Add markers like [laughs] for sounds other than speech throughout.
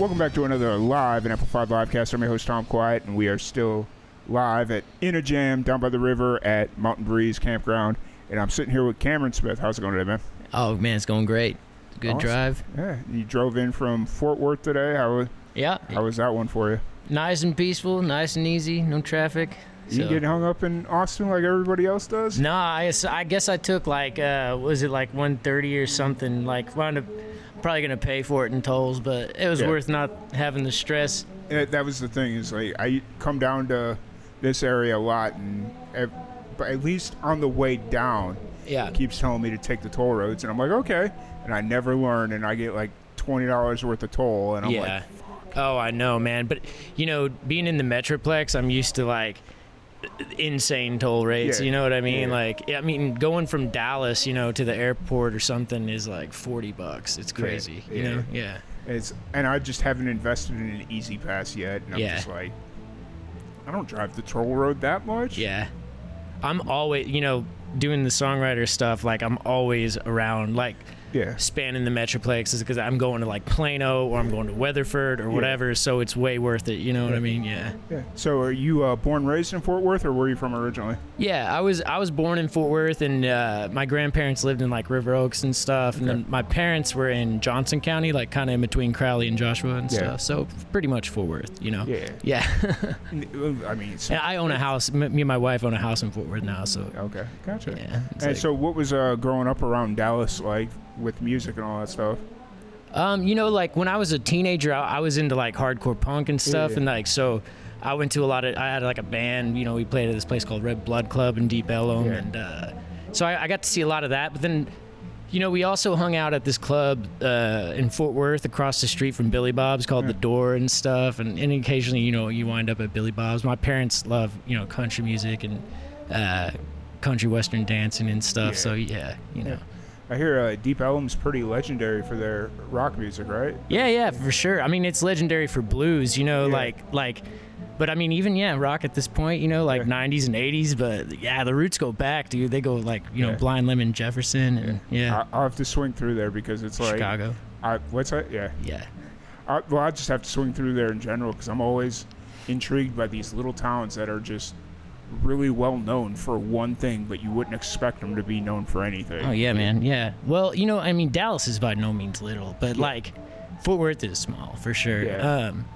Welcome back to another live and Amplified Livecast. I'm your host, Tom Quiet, and we are still live at In a Jam down by the river at Mountain Breeze Campground. And I'm sitting here with Cameron Smith. How's it going today, man? Oh man, it's going great. Good Awesome. drive. Yeah, you drove in from Fort Worth today. How, wa- Yeah, how was that one for you? nice and peaceful, nice and easy, no traffic. You So- get hung up in Austin like everybody else does? No, I guess, I guess I took like uh was it like 130 or something? Like wound up probably gonna pay for it in tolls, but it was Yeah. worth not having the stress. Uh, that was the thing is like I come down to this area a lot, and ev- but at least on the way down, Yeah. it keeps telling me to take the toll roads, and I'm like, okay, and I never learn, and I get like twenty dollars worth of toll, and I'm yeah. like, oh, I know, man. But you know, being in the Metroplex, I'm used to like insane toll rates. Yeah. You know what I mean? Yeah. Like, I mean, going from Dallas, you know, to the airport or something is like 40 bucks. It's crazy. You Yeah. know? Yeah. it's, and I just haven't invested in an easy pass yet, and I'm Yeah. just like, I don't drive the toll road that much. Yeah. I'm always, you know, doing the songwriter stuff, like I'm always around, like yeah, spanning the Metroplex because I'm going to like Plano or I'm going to Weatherford or whatever. So it's way worth it. You know what I mean? Yeah. yeah. So, are you uh, born raised in Fort Worth, or where are you from originally? Yeah. I was, I was born in Fort Worth and uh, my grandparents lived in like River Oaks and stuff. And Okay. then my parents were in Johnson County, like kind of in between Crowley and Joshua and Yeah. stuff. So pretty much Fort Worth, you know? Yeah, Yeah. I mean, [laughs] and I own a house. Me and my wife own a house in Fort Worth now. So okay, gotcha. yeah. And like- so, what was uh, growing up around Dallas like with music and all that stuff? Um, you know, like when I was a teenager, I, I was into like hardcore punk and stuff, Yeah. and like so, I went to a lot of. I had like a band. You know, we played at this place called Red Blood Club in Deep Ellum, Yeah. and uh, so I, I got to see a lot of that. But then, you know, we also hung out at this club uh, in Fort Worth, across the street from Billy Bob's, called Yeah. The Door and stuff. And, and occasionally, you know, you wind up at Billy Bob's. My parents love you know country music and uh, country western dancing and stuff. Yeah. So yeah, you know. I hear uh, Deep Ellum's pretty legendary for their rock music, right? Yeah, yeah, for sure. I mean, it's legendary for blues, you know, Yeah. like like but I mean even yeah, rock at this point, you know, like Yeah. 90s and 80s, but yeah, the roots go back, dude. They go like, you know, Blind Lemon Jefferson and yeah, I, I'll have to swing through there because it's like Chicago. I, what's that? Yeah. Yeah. I, well, I just have to swing through there in general because I'm always intrigued by these little towns that are just really well known for one thing, but you wouldn't expect them to be known for anything. Oh yeah, man. Yeah. Well, you know, I mean Dallas is by no means little, but like Fort Worth is small for sure. Yeah. Um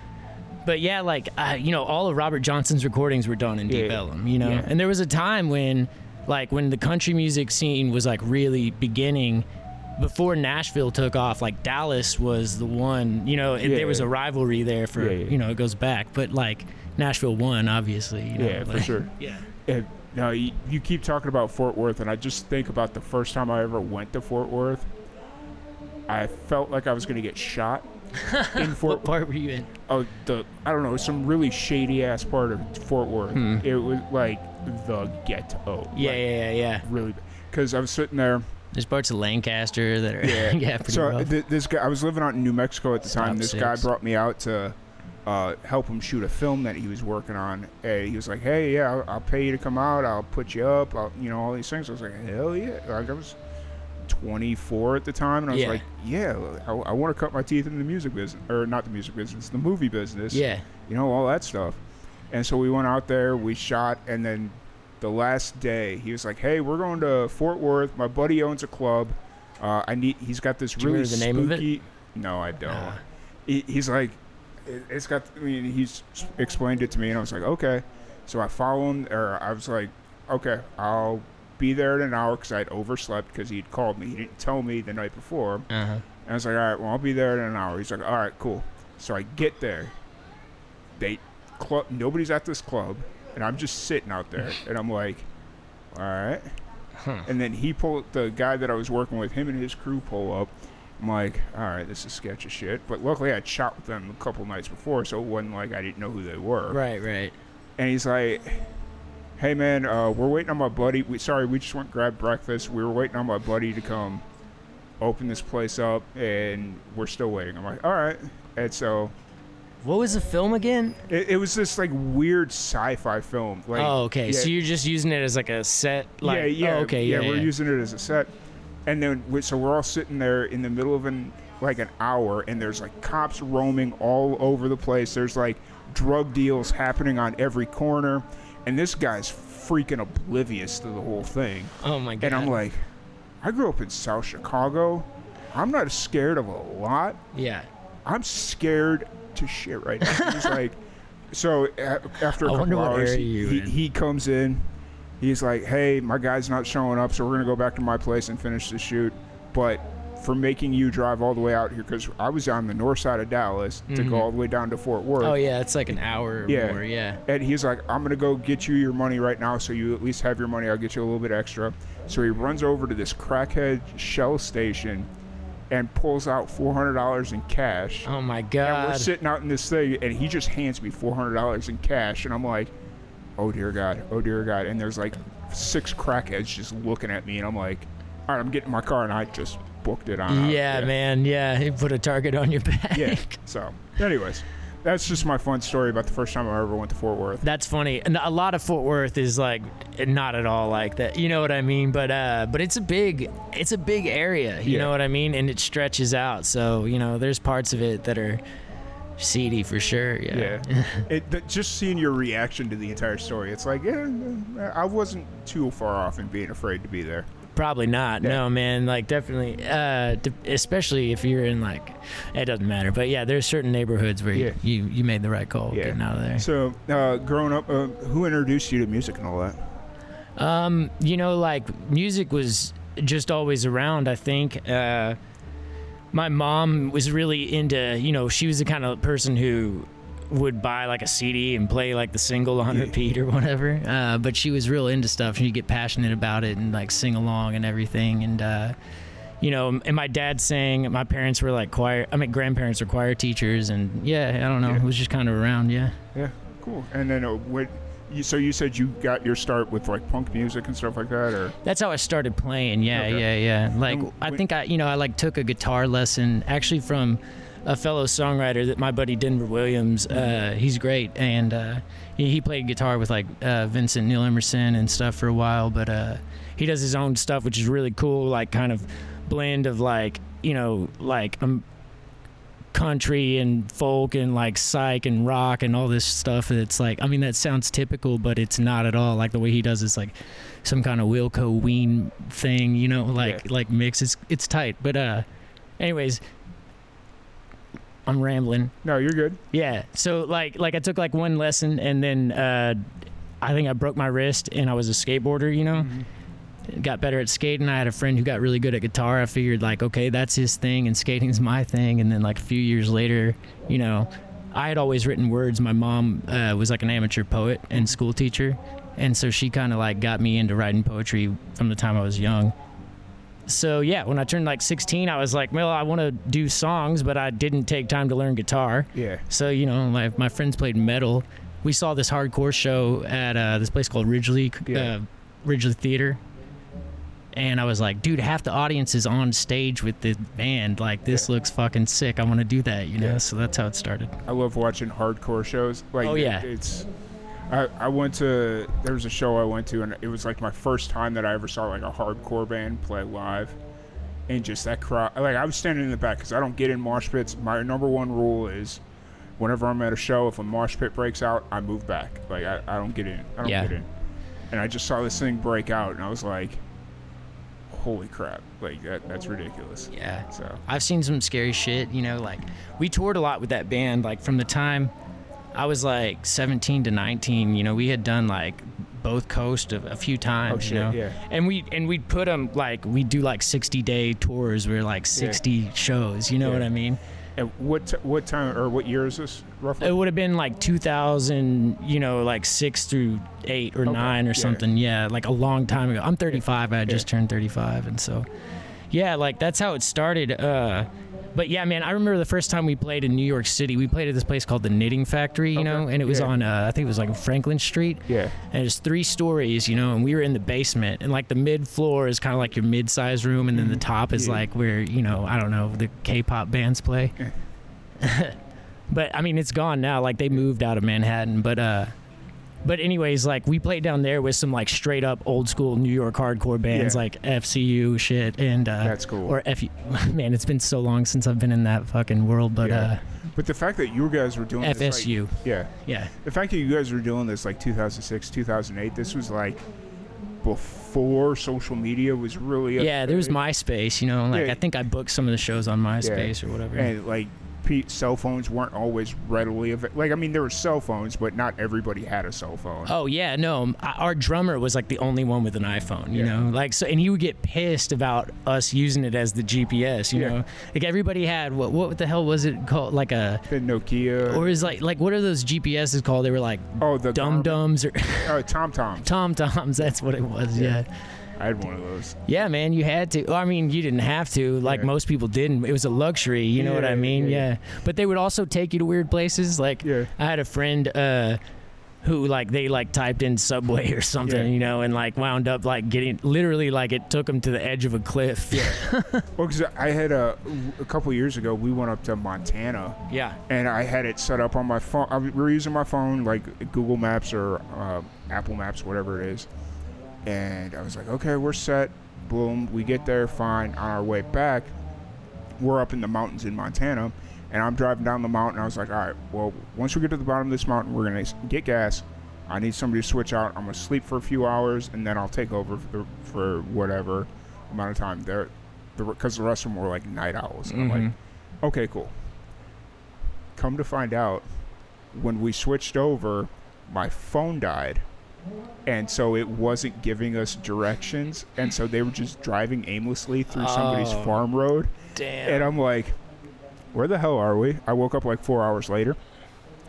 but yeah, like uh, you know, all of Robert Johnson's recordings were done in Yeah. Ellum, you know. Yeah. And there was a time when like when the country music scene was like really beginning before Nashville took off, like Dallas was the one, you know, Yeah. there was a rivalry there for, Yeah, yeah. you know, it goes back, but like Nashville won obviously, you know. Yeah, for sure. Yeah. Uh, now you, you keep talking about Fort Worth, and I just think about the first time I ever went to Fort Worth. I felt like I was going to get shot [laughs] in Fort. What part were you in? Oh, the I don't know, some really shady ass part of Fort Worth. Hmm. It was like the ghetto. Yeah, like, yeah, yeah, yeah. really. Because I was sitting there. There's parts of Lancaster that are [laughs] Yeah. yeah, pretty so rough. th- this guy, I was living out in New Mexico at the time. This six. guy brought me out to uh, help him shoot a film that he was working on. And he was like, "Hey, yeah, I'll, I'll pay you to come out. I'll put you up. I'll, you know, all these things." I was like, "Hell yeah!" Like I was 24 at the time, and I was Yeah. like, "Yeah, I, I want to cut my teeth in the music business, or not the music business, the movie business." yeah. you know, all that stuff. And so we went out there, we shot, and then the last day, he was like, "Hey, we're going to Fort Worth. My buddy owns a club. Uh, I need. He's got this Do you really remember the name of it? spooky. No, I don't. Ah. He, he's like, it, it's got. I mean, he's explained it to me, and I was like, okay. So I follow him, or I was like, okay, I'll be there in an hour because I'd overslept because he'd called me. He didn't tell me the night before. Uh-huh. And I was like, all right, well, I'll be there in an hour. He's like, all right, cool. So I get there. They club. Nobody's at this club, and I'm just sitting out there, [laughs] and I'm like, all right. Huh. And then he pulled the guy that I was working with. Him and his crew pull up. I'm like, all right, this is sketchy shit. But luckily, I'd shot with them a couple nights before, so it wasn't like I didn't know who they were. Right, right. And he's like, hey man, uh, we're waiting on my buddy. We sorry, we just went and grabbed breakfast. We were waiting on my buddy to come open this place up, and we're still waiting. I'm like, all right. And so What was the film again? it, it was this like weird sci-fi film. Like, oh, okay. yeah, So you're just using it as like a set. Like, yeah, yeah, Oh, okay, yeah. we're using it as a set, and then we, so we're all sitting there in the middle of an like an hour, and there's like cops roaming all over the place. There's like drug deals happening on every corner, and this guy's freaking oblivious to the whole thing. oh my god. And I'm like, I grew up in South Chicago. I'm not scared of a lot. yeah. I'm scared to shit right now. He's [laughs] like, so a- after a I couple hours, he, he, he comes in. He's like, hey, my guy's not showing up, so we're gonna go back to my place and finish the shoot. But for making you drive all the way out here, because I was on the north side of Dallas to go all the way down to Fort Worth. Mm-hmm. Oh yeah, it's like an hour or Yeah. more. Yeah. And he's like, I'm gonna go get you your money right now, so you at least have your money. I'll get you a little bit extra. So he runs over to this crackhead shell station and pulls out four hundred dollars in cash. Oh my god! And we're sitting out in this thing, and he just hands me four hundred dollars in cash, and I'm like, "Oh dear God, oh dear God!" And there's like six crackheads just looking at me, and I'm like, "All right, I'm getting my car," and I just booked it on. out. yeah, man. Yeah, he put a target on your back. Yeah. So, anyways, that's just my fun story about the first time I ever went to Fort Worth. That's funny. And a lot of Fort Worth is like not at all like that. You know what I mean? But uh but it's a big it's a big area, you Yeah. know what I mean? And it stretches out. So, you know, there's parts of it that are seedy for sure. Yeah. Yeah. [laughs] it th- just seeing your reaction to the entire story, it's like, yeah, I wasn't too far off in being afraid to be there. Probably not. Yeah. No, man. Like definitely uh de- especially if you're in like it doesn't matter. But yeah, there's certain neighborhoods where Yeah. you, you you made the right call Yeah. getting out of there. So, uh, growing up, uh, who introduced you to music and all that? Um, you know, like music was just always around. I think uh, my mom was really into. You know, she was the kind of person who would buy like a CD and play like the single on repeat or whatever. Uh, but she was real into stuff. She'd get passionate about it and like sing along and everything. And uh, you know, and my dad sang. My parents were like choir. I mean, grandparents were choir teachers, and yeah, I don't know. Yeah. It was just kind of around. Yeah. Yeah, cool. And then uh, what? You, so you said you got your start with like punk music and stuff like that, or That's how I started playing. Yeah, Okay. yeah, yeah. Like I think I, you know, I like took a guitar lesson actually from a fellow songwriter that my buddy Denver Williams. Uh, he's great, and uh, he, he played guitar with like uh, Vincent Neil Emerson and stuff for a while. But uh, he does his own stuff, which is really cool. Like kind of blend of like you know like um, country and folk and like psych and rock and all this stuff. It's like I mean that sounds typical, but it's not at all. Like the way he does is like some kind of Wilco Ween thing, you know, like Yeah. like mix. It's it's tight. But uh, anyways, I'm rambling. no? You're good. Yeah. So like like I took like one lesson and then uh, I think I broke my wrist and I was a skateboarder, you know. Got better at skating. I had a friend who got really good at guitar. I figured like, okay, that's his thing and skating's my thing. And then like a few years later, you know, I had always written words. My mom uh, was like an amateur poet and school teacher, and so she kind of like got me into writing poetry from the time I was young. So yeah, when I turned like 16, I was like, well, I want to do songs, but I didn't take time to learn guitar. Yeah. So you know, my my friends played metal. We saw this hardcore show at uh, this place called Ridglea Yeah. uh, Ridglea Theater, and I was like, dude, half the audience is on stage with the band. Like this looks fucking sick. I want to do that, you know. Yeah. So that's how it started. I love watching hardcore shows. Like, Oh, yeah. it- it's. I, I went to there was a show I went to and it was like my first time that I ever saw like a hardcore band play live, and just that crowd. Like I was standing in the back because I don't get in mosh pits. My number one rule is, whenever I'm at a show, if a mosh pit breaks out, I move back. Like I, I don't get in. I don't Yeah. get in. And I just saw this thing break out, and I was like, "Holy crap! Like that that's ridiculous." Yeah. So I've seen some scary shit, you know, like we toured a lot with that band like from the time I was like 17 to 19, you know, we had done like both coast a, a few times, Oh, shit, you know. yeah. And we and we'd put them like we'd do like 60 day tours where like 60 shows, you know Yeah. what I mean? And what t- what time or what year is this roughly? It would have been like 2000, you know, like 6 through 8 or Okay, 9 or yeah. something. Yeah, like a long time ago. I'm 35. I had just turned 35 and so yeah, like that's how it started. Uh, but yeah, man, I remember the first time we played in New York City. We played at this place called the Knitting Factory, you Okay, know, and it was yeah. on uh, I think it was like Franklin Street. Yeah. and it's three stories, you know, and we were in the basement, and like the mid floor is kind of like your mid sized room, and then the top is Mm-hmm. Yeah. like where you know I don't know the K-pop bands play. [laughs] but I mean, it's gone now. Like they moved out of Manhattan, but uh. But anyways, like we played down there with some like straight up old school New York hardcore bands Yeah. like FCU shit and uh, That's cool. or FU. [laughs] Man, it's been so long since I've been in that fucking world. But Yeah. But the fact that you guys were doing uh, this, like- FSU, yeah. yeah, The fact that you guys were doing this like 2006, 2008, this was like before social media was really. yeah. There was. MySpace, you know. Like Yeah. I think I booked some of the shows on MySpace or whatever. and like pe- cell phones weren't always readily available. Like I mean, there were cell phones, but not everybody had a cell phone. Oh yeah, no. Um, our drummer was like the only one with an iPhone, you Yeah. know. Like so, and he would get pissed about us using it as the GPS, you Yeah. know. Like everybody had what? What the hell was it called? Like a The Nokia. or is like like what are those GPSs called? They were like oh, the dum dums or [laughs] oh Tom Tom. tom toms. [laughs] That's what it was. Yeah. Yeah. I had one of those. Yeah, man, you had to. Well, I mean, you didn't have to. Like Yeah. most people didn't. It was a luxury. You know what I mean? yeah, Yeah. But they would also take you to weird places. Like Yeah. I had a friend uh, who like they like typed in Subway or something, Yeah. you know, and like wound up like getting literally like it took them to the edge of a cliff. Yeah. [laughs] Well, because I had a a couple years ago, we went up to Montana, yeah. and I had it set up on my phone. I, we were using my phone, like Google Maps or uh, Apple Maps, whatever it is. And I was like, okay, we're set. Boom, we get there fine. On our way back, we're up in the mountains in Montana, and I'm driving down the mountain. I was like, all right, well, once we get to the bottom of this mountain, we're gonna get gas. I need somebody to switch out. I'm gonna sleep for a few hours, and then I'll take over for, for whatever amount of time. There, because the, rest of them were like night owls. And I'm like, Mhm. okay, cool. Come to find out, when we switched over, my phone died. And so it wasn't giving us directions. And so they were just driving aimlessly through somebody's Oh. farm road. Damn. And I'm like, where the hell are we? I woke up like four hours later.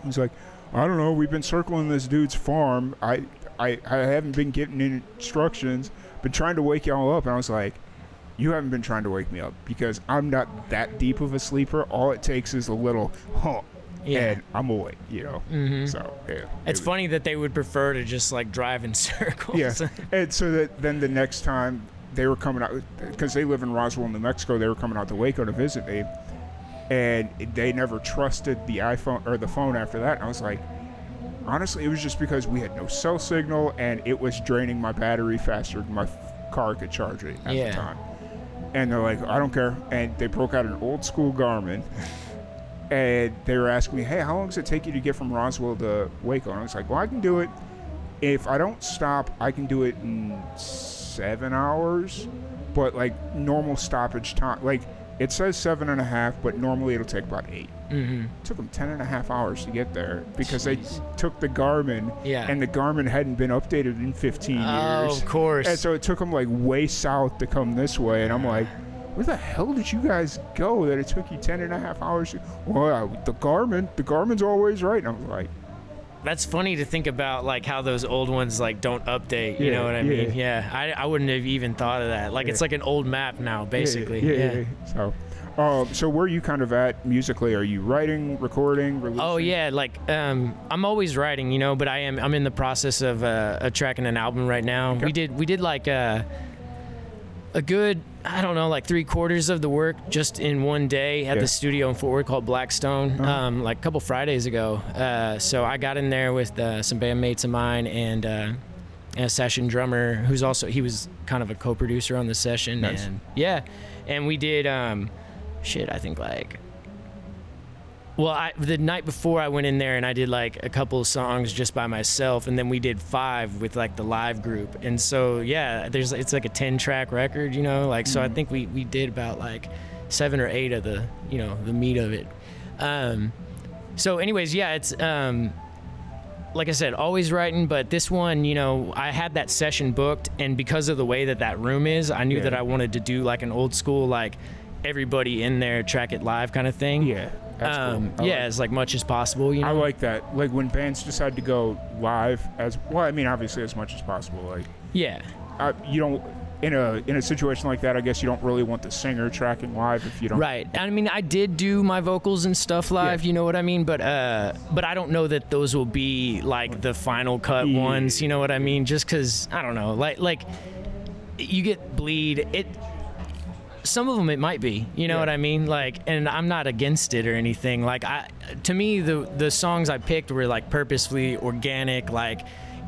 He's like, I don't know. We've been circling this dude's farm. I, I, I haven't been getting any instructions. Been trying to wake y'all up. And I was like, you haven't been trying to wake me up because I'm not that deep of a sleeper. All it takes is a little huh, yeah. and I'm away, You know. hmm So yeah, It's was- funny that they would prefer to just like drive in [laughs] circles. Yeah, and so that then the next time they were coming out because they live in Roswell, New Mexico. They were coming out to Waco to visit me, and they never trusted the iPhone or the phone after that. And I was like, honestly, it was just because we had no cell signal and it was draining my battery faster than my f- car could charge it at Yeah. the time. And they're like, I don't care. And they broke out an old school Garmin. [laughs] And they were asking me, hey, how long does it take you to get from Roswell to Waco? And I was like, well, I can do it. If I don't stop, I can do it in seven hours. But like normal stoppage time, like it says seven and a half, but normally it'll take about eight. hmm It took them ten and a half hours to get there because they took the Garmin Yeah. and the Garmin hadn't been updated in 15 oh, years. of course. And so it took them like way south to come this way. And I'm like, where the hell did you guys go that it took you 10 and a half hours? To, well, the Garmin, the Garmin's always right. And I was like, That's funny to think about, like how those old ones like don't update. You Yeah, know what I yeah. mean? Yeah, I, I wouldn't have even thought of that. Like it's like an old map now, basically. Yeah, yeah, yeah. So, um, so where are you kind of at musically? Are you writing, recording, releasing? Oh yeah, like um, I'm always writing, you know, but I am I'm in the process of uh, uh tracking an album right now. Okay. We did we did like uh, a good I don't know like three quarters of the work just in one day at Yeah. the studio in Fort Worth called Blackstone, Uh-huh. um, like a couple Fridays ago. Uh, so I got in there with uh, some bandmates of mine and. Uh, a session drummer who's also he was kind of a co-producer on the session Nice. and yeah and we did um shit i think like well, I, the night before I went in there and I did like a couple of songs just by myself, and then we did five with like the live group. And so yeah, there's it's like a ten track record, you know. Like so, I think we we did about like seven or eight of the you know the meat of it. Um, so anyways, yeah, it's um, like I said, always writing, but this one, you know, I had that session booked, and because of the way that that room is, I knew Yeah. that I wanted to do like an old school like everybody in there track it live kind of thing. Yeah. That's Um, cool. Yeah, like- as like much as possible. You know. I like that. Like when bands decide to go live as well. I mean, obviously as much as possible. Like yeah. I, you don't. in a in a situation like that, I guess you don't really want the singer tracking live if you don't. Right. I mean, I did do my vocals and stuff live. Yeah. You know what I mean? But uh, but I don't know that those will be like the final cut Yeah. ones. You know what I mean? Just because I don't know. Like like you get bleed it. Some of them it might be. You know Yeah. what I mean? Like, and I'm not against it or anything. Like I, to me, the the songs I picked were like purposefully organic, like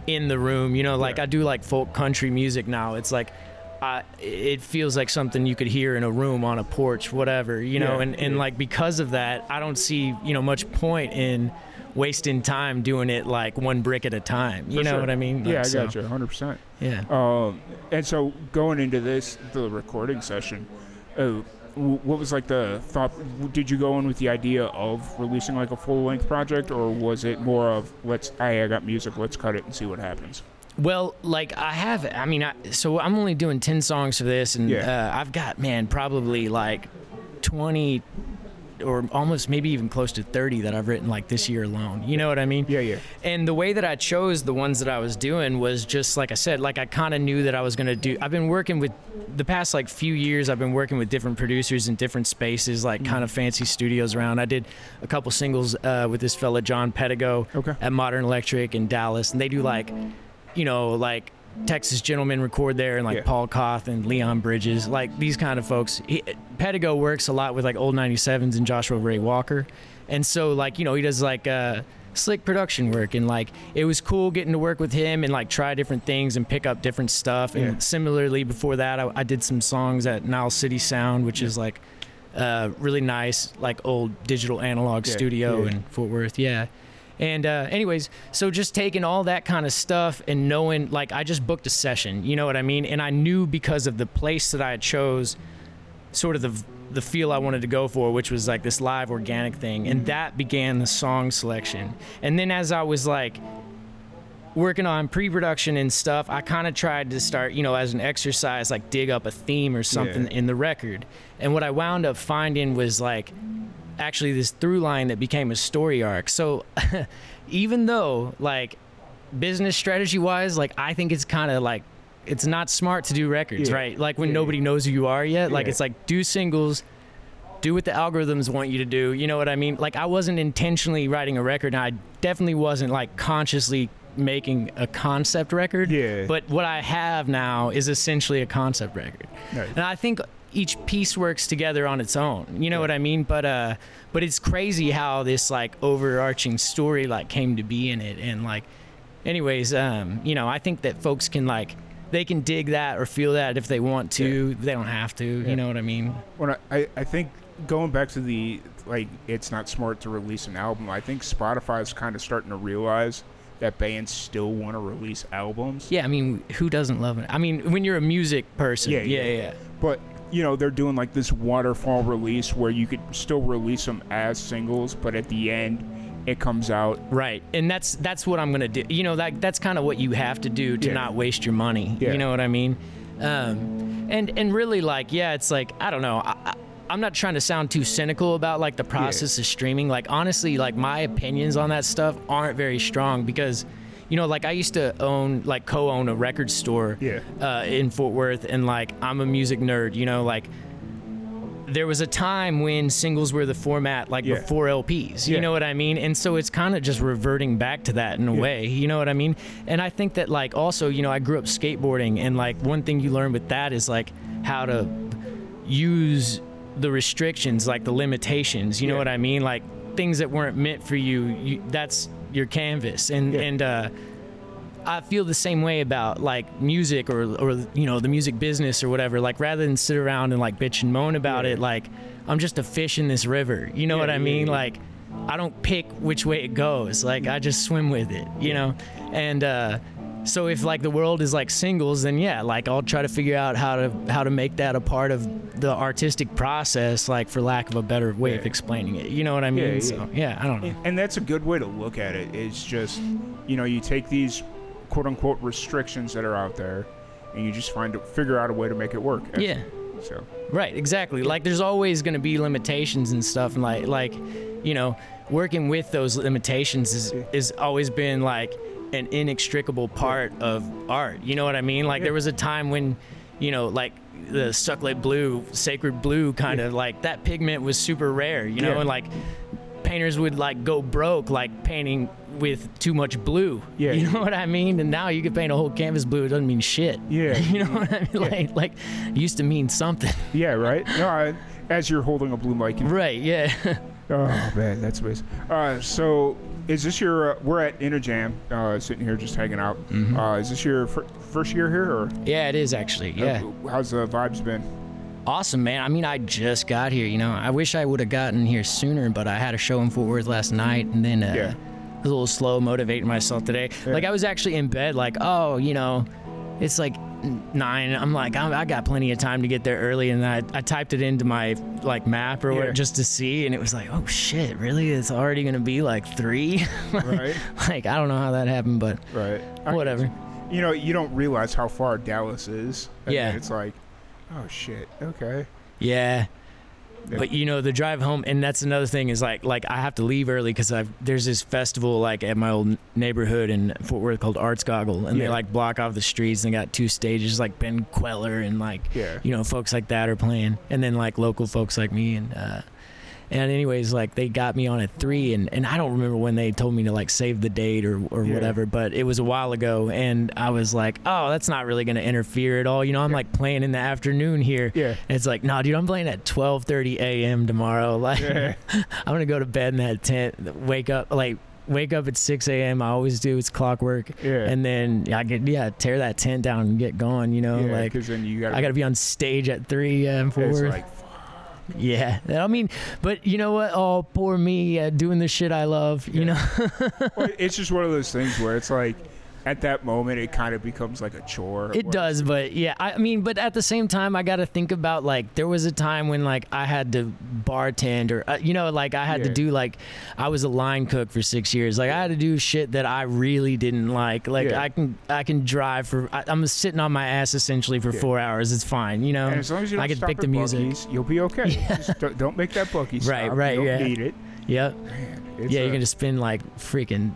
in the room. You know, like Yeah. I do like folk country music now. It's like. Uh, it feels like something you could hear in a room on a porch whatever you know Yeah, and, and like because of that i don't see you know much point in wasting time doing it like one brick at a time you For know sure. what i mean Yeah, I so, got you, 100. percent yeah Um, and so going into this, the recording session, uh, what was like the thought? Did you go in with the idea of releasing like a full length project, or was it more of let's, hey, I got music, let's cut it and see what happens? Well, like I have, I mean, I, so I'm only doing ten songs for this, and Yeah. uh, I've got man probably like twenty or almost maybe even close to thirty that I've written like this year alone. You know what I mean? Yeah, yeah, And the way that I chose the ones that I was doing was just like I said, like I kind of knew that I was going to do. I've been working with the past like few years, I've been working with different producers in different spaces, like kind of fancy studios around. I did a couple singles uh, with this fella, John Pedigo, Okay. at Modern Electric in Dallas. And they do like, you know, like Texas Gentlemen record there and like Yeah. Paul Cauthen and Leon Bridges, like these kind of folks. He, Pedigo works a lot with like old 97s and Joshua Ray Walker. And so like, you know, he does like uh slick production work and like it was cool getting to work with him and like try different things and pick up different stuff. And Yeah. similarly before that I, I did some songs at Nile City Sound, which is like uh really nice like old digital analog Yeah, studio yeah. in Fort Worth. Yeah. And uh, anyways, so just taking all that kind of stuff and knowing, like, I just booked a session, you know what I mean? And I knew because of the place that I chose, sort of the the feel I wanted to go for, which was like this live organic thing, and mm-hmm. that began the song selection. And then as I was like working on pre-production and stuff, I kind of tried to start, you know, as an exercise, like dig up a theme or something Yeah. in the record. And what I wound up finding was like actually this through line that became a story arc. So [laughs] even though like business strategy wise, like I think it's kind of like it's not smart to do records, Yeah. right? Like when Yeah, nobody knows who you are yet. Like Yeah. it's like do singles, do what the algorithms want you to do. You know what I mean? Like I wasn't intentionally writing a record, and I definitely wasn't like consciously making a concept record. Yeah. But what I have now is essentially a concept record. Nice. And I think each piece works together on its own. You know what I mean? But uh but it's crazy how this like overarching story like came to be in it and like anyways, um, you know, I think that folks can like they can dig that or feel that if they want to. They don't have to. Yeah. You know what I mean? When I, I, I think going back to the like, it's not smart to release an album. I think Spotify is kind of starting to realize that bands still want to release albums. Yeah, I mean, who doesn't love it? I mean, when you're a music person, Yeah, yeah, yeah. yeah. But you know they're doing like this waterfall release where you could still release them as singles, but at the end it comes out. Right, and that's that's what I'm gonna do. You know, that that's kind of what you have to do to Yeah. not waste your money. Yeah. You know what I mean? Um, and and really, like, yeah, it's like I don't know. I, I, I'm not trying to sound too cynical about like the process of streaming. Like honestly, like my opinions on that stuff aren't very strong because, you know, like I used to own like co-own a record store Yeah. uh, in Fort Worth, and like I'm a music nerd. You know, like there was a time when singles were the format like Yeah. before LPs. You Yeah. know what I mean? And so it's kind of just reverting back to that in a Yeah. way. You know what I mean? And I think that like also, you know, I grew up skateboarding and like one thing you learn with that is like how to use the restrictions, like the limitations. You know what I mean? Like things that weren't meant for you, you that's your canvas. And Yeah. and uh I feel the same way about like music or or you know the music business or whatever. Like rather than sit around and like bitch and moan about Yeah. it, like I'm just a fish in this river. You know Yeah, what I mean? Like I don't pick which way it goes. Like I just swim with it. You know, and uh, so if like the world is like singles, then yeah, like I'll try to figure out how to how to make that a part of the artistic process. Like for lack of a better way of explaining it. You know what I mean? Yeah, yeah. So yeah, I don't know. And, and that's a good way to look at it. It's just, you know, you take these quote unquote restrictions that are out there, and you just find to figure out a way to make it work. Yeah. So Right, exactly. Like there's always going to be limitations and stuff and like like you know, working with those limitations is is always been like an inextricable part of art. You know what I mean? Like Yeah. there was a time when you know, like the Sucklet blue, sacred blue kind of like that pigment was super rare, you know, Yeah. and like painters would like go broke like painting with too much blue. Yeah. You [laughs] know what I mean? And now you can paint a whole canvas blue, it doesn't mean shit. Yeah. [laughs] You know what I mean? Yeah. Like like it used to mean something. Yeah, right. No, I, as you're holding a blue mic. Right, yeah. [laughs] oh man, that's amazing. Uh, so is this your? Uh, we're at In a Jam, uh, sitting here just hanging out. Mm-hmm. Uh, is this your fir- first year here, or yeah, it is actually. Yeah. how's the vibes been? Awesome, man. I mean, I just got here. You know, I wish I would have gotten here sooner, but I had a show in Fort Worth last night, and then uh, Yeah. Was a little slow motivating myself today. Yeah. Like I was actually in bed, like, oh, you know, it's like nine. I'm like, I'm, I got plenty of time to get there early, and I, I typed it into my like map or whatever just to see, and it was like, oh shit, really? It's already gonna be like three. [laughs] Right, like I don't know how that happened, but right. I- whatever. You know, you don't realize how far Dallas is. and Yeah. then it's like, oh shit. Okay. Yeah. Yeah. But you know the drive home, and that's another thing is like like I have to leave early because I've there's this festival like at my old neighborhood in Fort Worth called Arts Goggle, and they like block off the streets and got two stages like Ben Kweller and like Yeah. you know folks like that are playing, and then like local folks like me and uh, and anyways like they got me on at three, and and I don't remember when they told me to like save the date or or Yeah. whatever, but it was a while ago, and I was like, oh, that's not really gonna interfere at all, you know, I'm Yeah. like playing in the afternoon here. Yeah. And It's like, no, dude, I'm playing at 12:30 a.m. tomorrow. [laughs] Like, Yeah. I'm gonna go to bed in that tent, wake up, like, wake up at 6 a.m. I always do. It's clockwork, Yeah. and then I get yeah, tear that tent down and get going. You know, yeah, like because then you gotta, I gotta be on stage at three and four. It's like, yeah, I mean, but you know what? Oh, poor me uh, doing the shit I love. You Yeah. know, [laughs] well, it's just one of those things where it's like, at that moment, it kind of becomes like a chore. It does, but yeah, I mean, but at the same time, I got to think about like there was a time when like I had to bartend or uh, you know like I had to do like I was a line cook for six years. Like I had to do shit that I really didn't like. Like Yeah. I can I can drive for I, I'm sitting on my ass essentially for Yeah. four hours. It's fine, you know. And as long as you don't I can pick the music. Buc-ee's, you'll be okay. [laughs] Just don't, don't make that Buc-ee stop. Right, right, You don't yeah. need it. Yep. Man, Yeah, a- you're gonna spend like freaking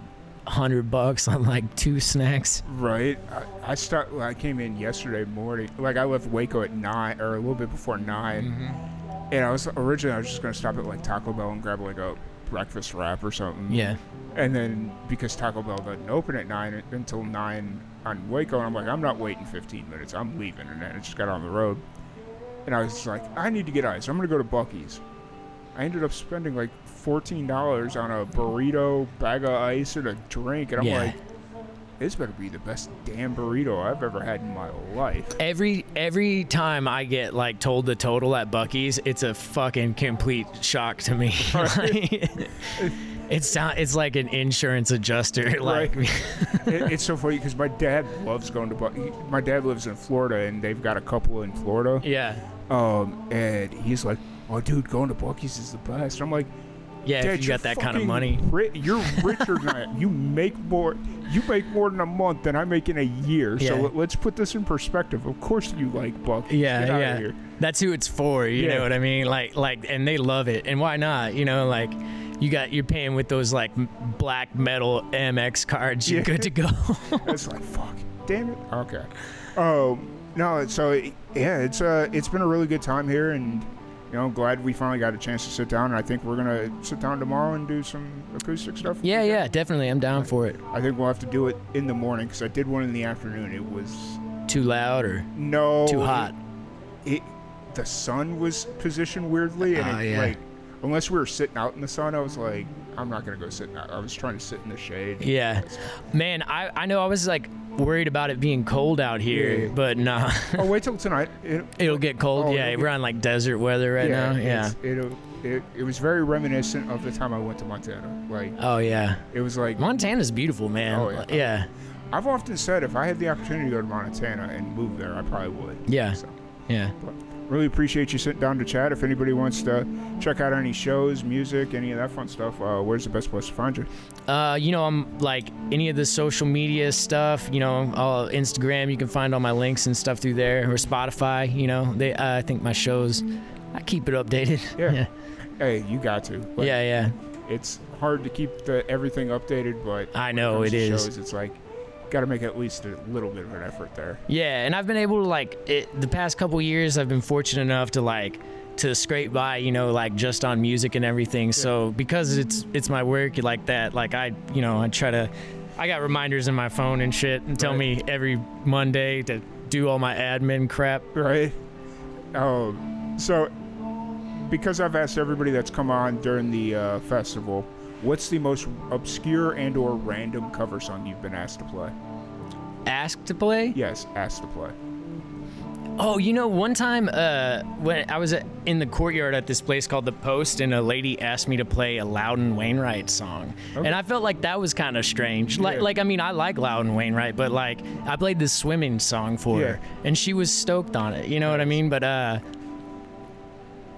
hundred bucks on like two snacks. Right. I, I start. I came in yesterday morning. Like I left Waco at nine or a little bit before 9 Mm-hmm. and I was originally I was just gonna stop at like Taco Bell and grab like a breakfast wrap or something. Yeah. And then because Taco Bell doesn't open at nine until nine on Waco, I'm like, I'm not waiting 15 minutes. I'm leaving, and then I just got on the road. And I was like, I need to get ice. I'm gonna go to Buc-ee's. I ended up spending like fourteen dollars on a burrito, bag of ice, and a drink, and I'm Yeah. like, this better be the best damn burrito I've ever had in my life. Every every time I get like told the total at Buc-ee's, it's a fucking complete shock to me. [laughs] it's sound, it's like an insurance adjuster. [laughs] Like, it, it's so funny because my dad loves going to Buc-ee. My dad lives in Florida, and they've got a couple in Florida. yeah, Um, and he's like, "Oh, dude, going to Buc-ee's is the best." I'm like, yeah. Dad, if you got that kind of money, ri- you're richer than I am. You make more. You make more in a month than I make in a year. So Yeah. let- let's put this in perspective. Of course, you like Buc-ee's. yeah, yeah. That's who it's for. You Yeah. know what I mean? Like, like, and they love it. And why not? You know, like. You got you're paying with those like black metal Amex cards. You're Yeah. good to go. [laughs] It's like fuck. Damn it. Okay. Um. No. So yeah, it's uh, it's been a really good time here, and you know, I'm glad we finally got a chance to sit down. And I think we're gonna sit down tomorrow and do some acoustic stuff. yeah, yeah, definitely. I'm down for it. I think we'll have to do it in the morning because I did one in the afternoon. It was Too loud or no too hot? it the sun was positioned weirdly and Oh, it, ah, yeah. like unless we were sitting out in the sun i was like i'm not gonna go sit out i was trying to sit in the shade Yeah, man. I I know I was like worried about it being cold out here, Yeah. but nah. oh wait till tonight it, [laughs] It'll get cold. Oh, yeah, we're get- on like desert weather right now. Yeah. it'll, it, it was very reminiscent of the time i went to montana like Oh yeah. it was like Montana's beautiful, man. Oh, yeah. yeah. i've often said if i had the opportunity to go to montana and move there i probably would Yeah. so Yeah. Really appreciate you sitting down to chat if anybody wants to check out any shows music any of that fun stuff uh, where's the best place to find you Uh, you know, I'm like any of the social media stuff. You know, all Instagram. You can find all my links and stuff through there, or Spotify. You know, they. Uh, I think my shows. I keep it updated. Yeah. [laughs] yeah. hey you got to Like, Yeah. Yeah. it's hard to keep the everything updated, but I know it is. Shows, it's like got to make at least a little bit of an effort there. Yeah, and I've been able to like it, the past couple years. I've been fortunate enough to like to scrape by, you know, like just on music and everything. So because it's it's my work like that, like I, you know, I try to. I got reminders in my phone and shit, and tell Right. me every Monday to do all my admin crap. right? Um, so because I've asked everybody that's come on during the uh, festival, what's the most obscure and/or random cover song you've been asked to play? Asked to play. Yes, asked to play. Oh, you know, one time uh, when I was in the courtyard at this place called The Post, and a lady asked me to play a Loudon Wainwright song, Okay. and I felt like that was kind of strange. Like, Yeah. like I mean, I like Loudon Wainwright, but like I played this swimming song for Yeah. her, and she was stoked on it. You know what I mean? But uh,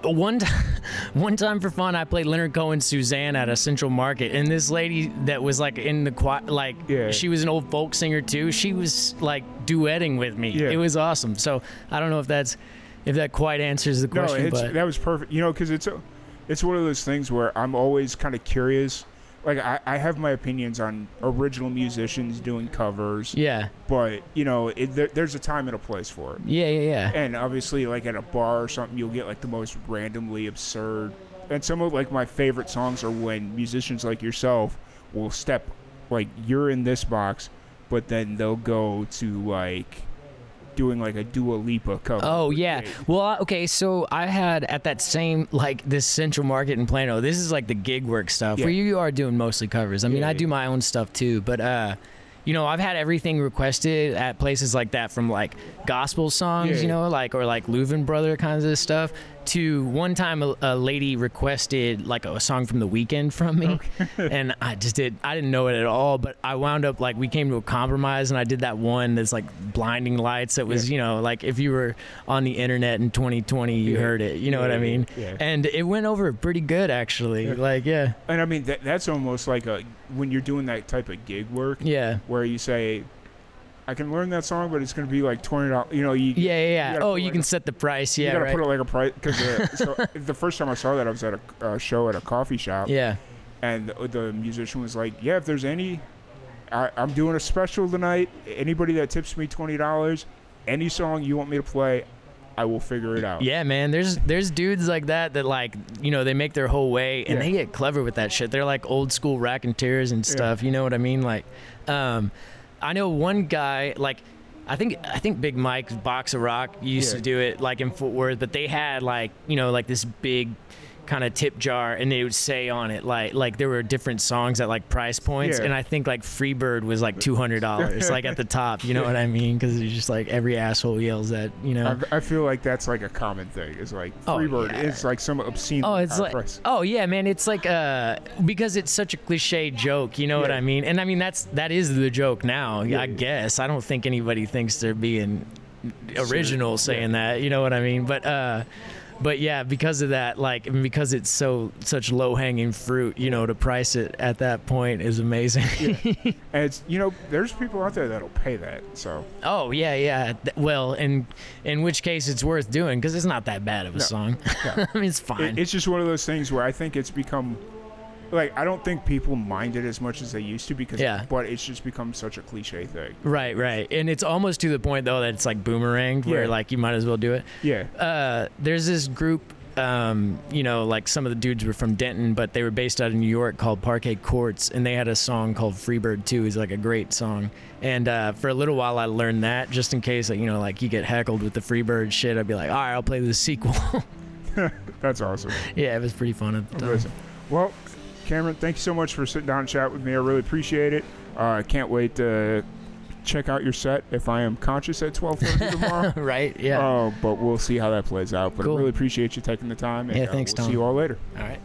one time, [laughs] one time for fun, I played Leonard Cohen's Suzanne at a Central Market, and this lady that was like in the choir, like Yeah. she was an old folk singer too. She was like duetting with me. Yeah. It was awesome. So I don't know if that's if that quite answers the question, no, but that was perfect. You know, because it's a, it's one of those things where I'm always kind of curious. Like I, I have my opinions on original musicians doing covers, yeah, but you know, it, there, there's a time and a place for it. yeah, yeah, yeah. And obviously, like at a bar or something, you'll get like the most randomly absurd. And some of like my favorite songs are when musicians like yourself will step, like you're in this box, but then they'll go to like doing like a Dua Lipa cover. Oh yeah. Well, okay. So I had at that same like this Central Market in Plano. This is like the gig work stuff Yeah. where you are doing mostly covers. I mean, Yeah, I do my own stuff too, but uh, you know, I've had everything requested at places like that from like gospel songs, Yeah, you know, like or like Louvin Brother kinds of stuff. To one time, a, a lady requested like a, song from the Weeknd from me, [laughs] and I just did. I didn't know it at all, but I wound up like we came to a compromise, and I did that one that's like blinding lights. That was Yeah. you know like if you were on the internet in 2020, you Yeah. heard it. You know what I mean? yeah. And it went over pretty good actually. Yeah. Like yeah, And I mean, that, that's almost like a when you're doing that type of gig work yeah. where you say, I can learn that song, but it's going to be like twenty dollars. You know, you Yeah, yeah, yeah. gotta Oh, you like can a- set the price. Yeah, you gotta right. put it like a price because uh, [laughs] so the first time I saw that I was at a uh, show at a coffee shop yeah. and the, the musician was like, "Yeah, if there's any, I, I'm doing a special tonight. Anybody that tips me twenty dollars, any song you want me to play, I will figure it out." Yeah, man. There's there's dudes like that that like you know they make their whole way and Yeah. they get clever with that shit. They're like old school raconteurs and tears and stuff. You know what I mean? Like, um, I know one guy like. I think I think Big Mike's Box of Rock used Yeah. to do it like in Fort Worth, but they had like you know like this big kind of tip jar, and they would say on it like like there were different songs at like price points, Yeah. and I think like Freebird was like two hundred dollars, like at the top. You know what I mean? Because it's just like every asshole yells at you know. I, I feel like that's like a common thing. It's like Oh, Freebird. yeah. It's like some obscene. Oh, it's like price. oh yeah, man. It's like uh because it's such a cliche joke. You know what I mean? And I mean that's that is the joke now. Yeah. I guess I don't think anybody thinks they're being original yeah. saying that. You know what I mean? But uh, but yeah, because of that, like and because it's so such low hanging fruit, you know, to price it at that point is amazing. [laughs] And it's you know there's people out there that'll pay that. So oh yeah, yeah. Well, in in which case it's worth doing because it's not that bad of a No. song. Yeah. [laughs] I mean, it's fine. it, it's just one of those things where I think it's become. Like I don't think people mind it as much as they used to because, Yeah. but it's just become such a cliche thing. Right, right. And it's almost to the point though that it's like boomeranged where Yeah. like you might as well do it. Yeah, Uh there's this group um, you know, like some of the dudes were from Denton, but they were based out of New York called Parquet Courts, and they had a song called Freebird 2. It's like a great song. And uh, for a little while, I learned that just in case, like, you know, like you get heckled with the Freebird shit. I'd be like, all right, I'll play the sequel. [laughs] [laughs] that's awesome. yeah, it was pretty fun at the time. Well, Cameron, thank you so much for sitting down and chat with me. I really appreciate it. Uh, I can't wait to check out your set if I am conscious at 12:30 [laughs] tomorrow. right? Yeah. Uh, but we'll see how that plays out. But Cool. I really appreciate you taking the time. And, Yeah, uh, thanks, we'll Tom. See you all later. all right.